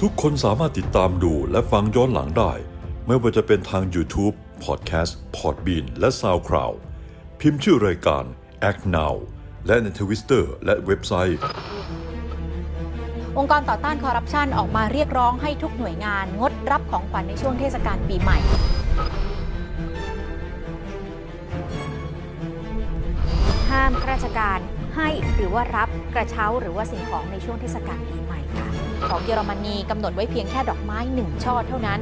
ทุกคนสามารถติดตามดูและฟังย้อนหลังได้ ไม่ว่าจะเป็นทาง YouTube, Podcast, Podbean และ SoundCloud พิมพ์ชื่อรายการ Act Now และในทวิตเตอร์และเว็บไซต์ องค์กรต่อต้านคอร์รัปชันออกมาเรียกร้องให้ทุกหน่วยงานงดรับของขวัญในช่วงเทศกาลปีใหม่ ห้ามข้าราชการให้หรือว่ารับกระเช้าหรือว่าสิ่งของในช่วงเทศกาลปีใหม่ค่ะ ของเยอรมนีกำหนดไว้เพียงแค่ดอกไม้หนึ่งช่อเท่านั้น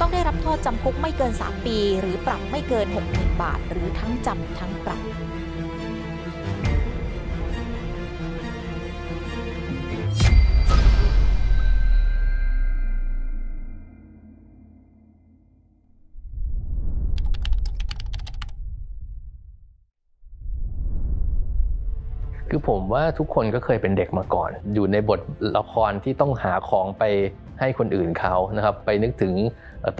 ต้องได้รับโทษจำคุกไม่เกิน 3 ปี หรือปรับไม่เกิน 60,000 บาท หรือทั้งจำทั้งปรับ คือผมว่าทุกคนก็เคยเป็นเด็กมาก่อน อยู่ในบทละครที่ต้องหาของไปให้คนอื่นเขานะครับ ไปนึกถึง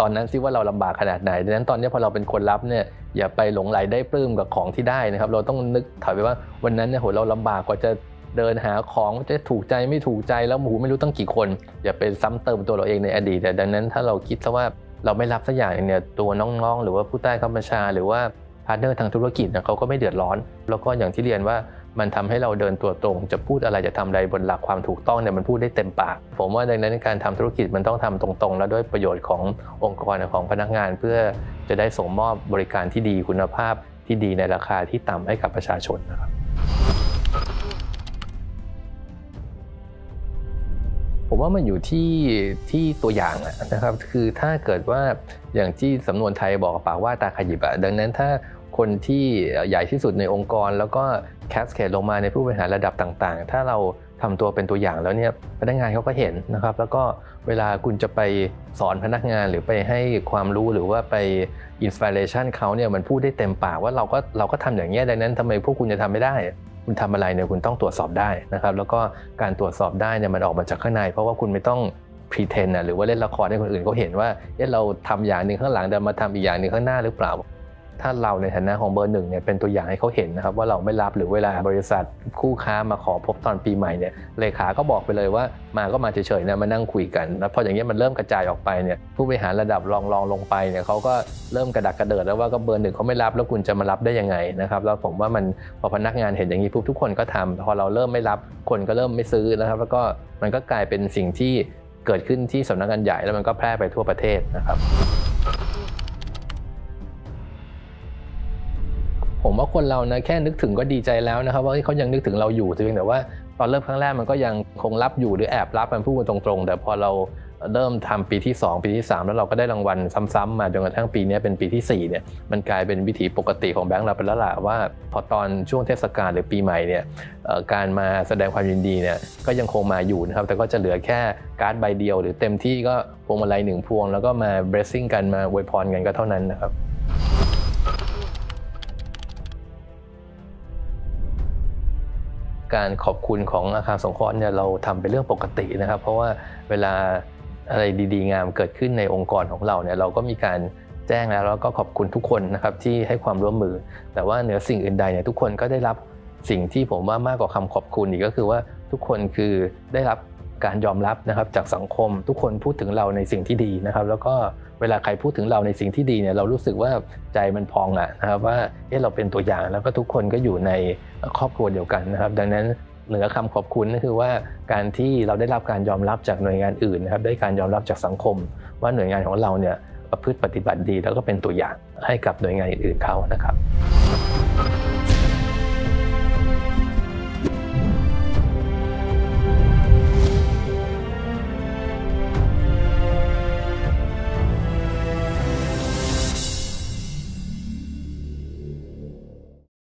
ตอนนั้นซิว่าเราลำบากขนาดไหนดังนั้นตอนนี้พอเราเป็นคนรับเนี่ยอย่าไปหลงไหลได้ปลื้มกับของที่ได้นะครับ เราต้องนึกถอยไปว่าวันนั้นเนี่ยโหเราลำบากกว่าจะเดินหาของจะถูกใจไม่ถูกใจแล้วหมูไม่รู้ตั้งกี่คน อย่าไปซ้ำเติมตัวเราเองในอดีตแต่ดังนั้นถ้าเราคิดซะว่าเราไม่รับสักอย่างเนี่ยตัวน้องๆ หรือว่าผู้ใต้ข้าบัญชา หรือว่าpartner ทางธุรกิจเขาก็ไม่เดือดร้อน แล้วก็อย่างที่เรียนว่า มันทำให้เราเดินตัวตรง จะพูดอะไรจะทำอะไรบนหลักความถูกต้องเนี่ยมันพูดได้เต็มปาก ผมว่าดังนั้นการทำธุรกิจมันต้องทำตรงๆ และด้วยประโยชน์ขององค์กรของพนักงาน เพื่อจะได้ส่งมอบบริการที่ดีคุณภาพที่ดีในราคาที่ต่ำให้กับประชาชนนะครับผมว่ามันอยู่ที่ที่ตัวอย่างนะครับ คือถ้าเกิดว่าอย่างที่สำนวนไทยบอกปากว่าตาขยิบอะดังนั้นถ้า คนที่ใหญ่ที่สุดในองค์กร แล้วก็แคสเคดลงมาในผู้บริหารระดับต่างๆ ถ้าเราทำตัวเป็นตัวอย่างแล้วเนี่ยพนักงานเขาก็เห็นนะครับ แล้วก็เวลาคุณจะไปสอนพนักงานหรือไปให้ความรู้หรือว่าไปอินสปิเรชันเขาเนี่ยมันพูดได้เต็มปากว่าเราก็เราก็ทำอย่างนี้ดังนั้นทำไมพวกคุณจะทำไม่ได้ คุณทำอะไรเนี่ยคุณต้องตรวจสอบได้นะครับ แล้วก็การตรวจสอบได้เนี่ยมันออกมาจากข้างใน เพราะว่าคุณไม่ต้อง pretend นะหรือว่าเล่นละครให้คนอื่นเขาเห็นว่าเอ๊ะเราทำอย่างหนึ่งข้างหลังแต่มาทำอีกอย่างหนึ่งข้างหน้าหรือเปล่า ถ้าเราในฐานะของเบอร์หนึ่งเนี่ยเป็นตัวอย่างให้เขาเห็นนะครับว่าเราไม่รับหรือเวลาบริษัทคู่ค้ามาขอพบตอนปีใหม่เนี่ยเลขาก็บอกไปเลยว่ามาก็มาเฉยๆนะมานั่งคุยกันแล้วพออย่างนี้ยมันเริ่มกระจายออกไปเนี่ยผู้บริหารระดับรองรองลงไปเนี่ยเขาก็เริ่มกระดักกระเดิดแล้วว่าก็เบอร์หนึ่งเขาไม่รับแล้วคุณจะมารับได้ยังไงนะครับแล้วผมว่ามันพอพนักงานเห็นอย่างนี้ปุ๊บทุกคนก็ทำพอเราเริ่มไม่รับคนก็เริ่มไม่ซื้อนะครับ แล้วก็มันก็กลายเป็นสิ่งที่เกิดขึ้นที่สำนักงานใหญ่แล้วมันก็แพร่ไปทั่วประเทศนะครับ ผมว่าคนเรานะแค่นึกถึงก็ดีใจแล้วนะครับว่าเขายังนึกถึงเราอยู่เพียงแต่ว่าตอนเริ่มครั้งแรกมันก็ยังคงรับอยู่หรือแอบรับมันพูดกันตรงๆ แต่พอเราเริ่มทำปีที่ 2 ปีที่ 3 แล้วเราก็ได้รางวัลซ้ำๆมาจนกระทั่งปีนี้เป็นปีที่4เนี่ยมันกลายเป็นวิถีปกติของแบงก์เราไปแล้วล่ะว่า พอตอนช่วงเทศกาลหรือปีใหม่เนี่ยการมาแสดงความยินดีเนี่ยก็ยังคงมาอยู่นะครับแต่ก็จะเหลือแค่การ์ดใบเดียว หรือเต็มที่ก็พวงมาลัยหนึ่งพวง แล้วก็มาเบรสซิ่งกันมาอวยพรกันก็เท่านั้นนะครับ การขอบคุณของอาคารสงเคราะห์เนี่ยเราทำเป็นเรื่องปกตินะครับ เพราะว่าเวลาอะไรดีๆ งามเกิดขึ้นในองค์กรของเราเนี่ยเราก็มีการแจ้งแล้วแล้วก็ขอบคุณทุกคนนะครับที่ให้ความร่วมมือ แต่ว่าเหนือสิ่งอื่นใดเนี่ยทุกคนก็ได้รับสิ่งที่ผมว่ามากกว่าคำขอบคุณอีกก็คือว่าทุกคนคือได้รับ การยอมรับนะครับจากสังคมทุกคนพูดถึงเราในสิ่งที่ดีนะครับ แล้วก็เวลาใครพูดถึงเราในสิ่งที่ดีเนี่ยเรารู้สึกว่าใจมันพองอะนะครับว่าเออเราเป็นตัวอย่างแล้วก็ทุกคนก็อยู่ในครอบครัวเดียวกันนะครับ ดังนั้นเหนือคำขอบคุณก็คือว่าการที่เราได้รับการยอมรับจากหน่วยงานอื่นนะครับได้การยอมรับจากสังคม ว่าหน่วยงานของเราเนี่ยประพฤติปฏิบัติดี แล้วก็เป็นตัวอย่างให้กับหน่วยงานอื่นๆเขานะครับ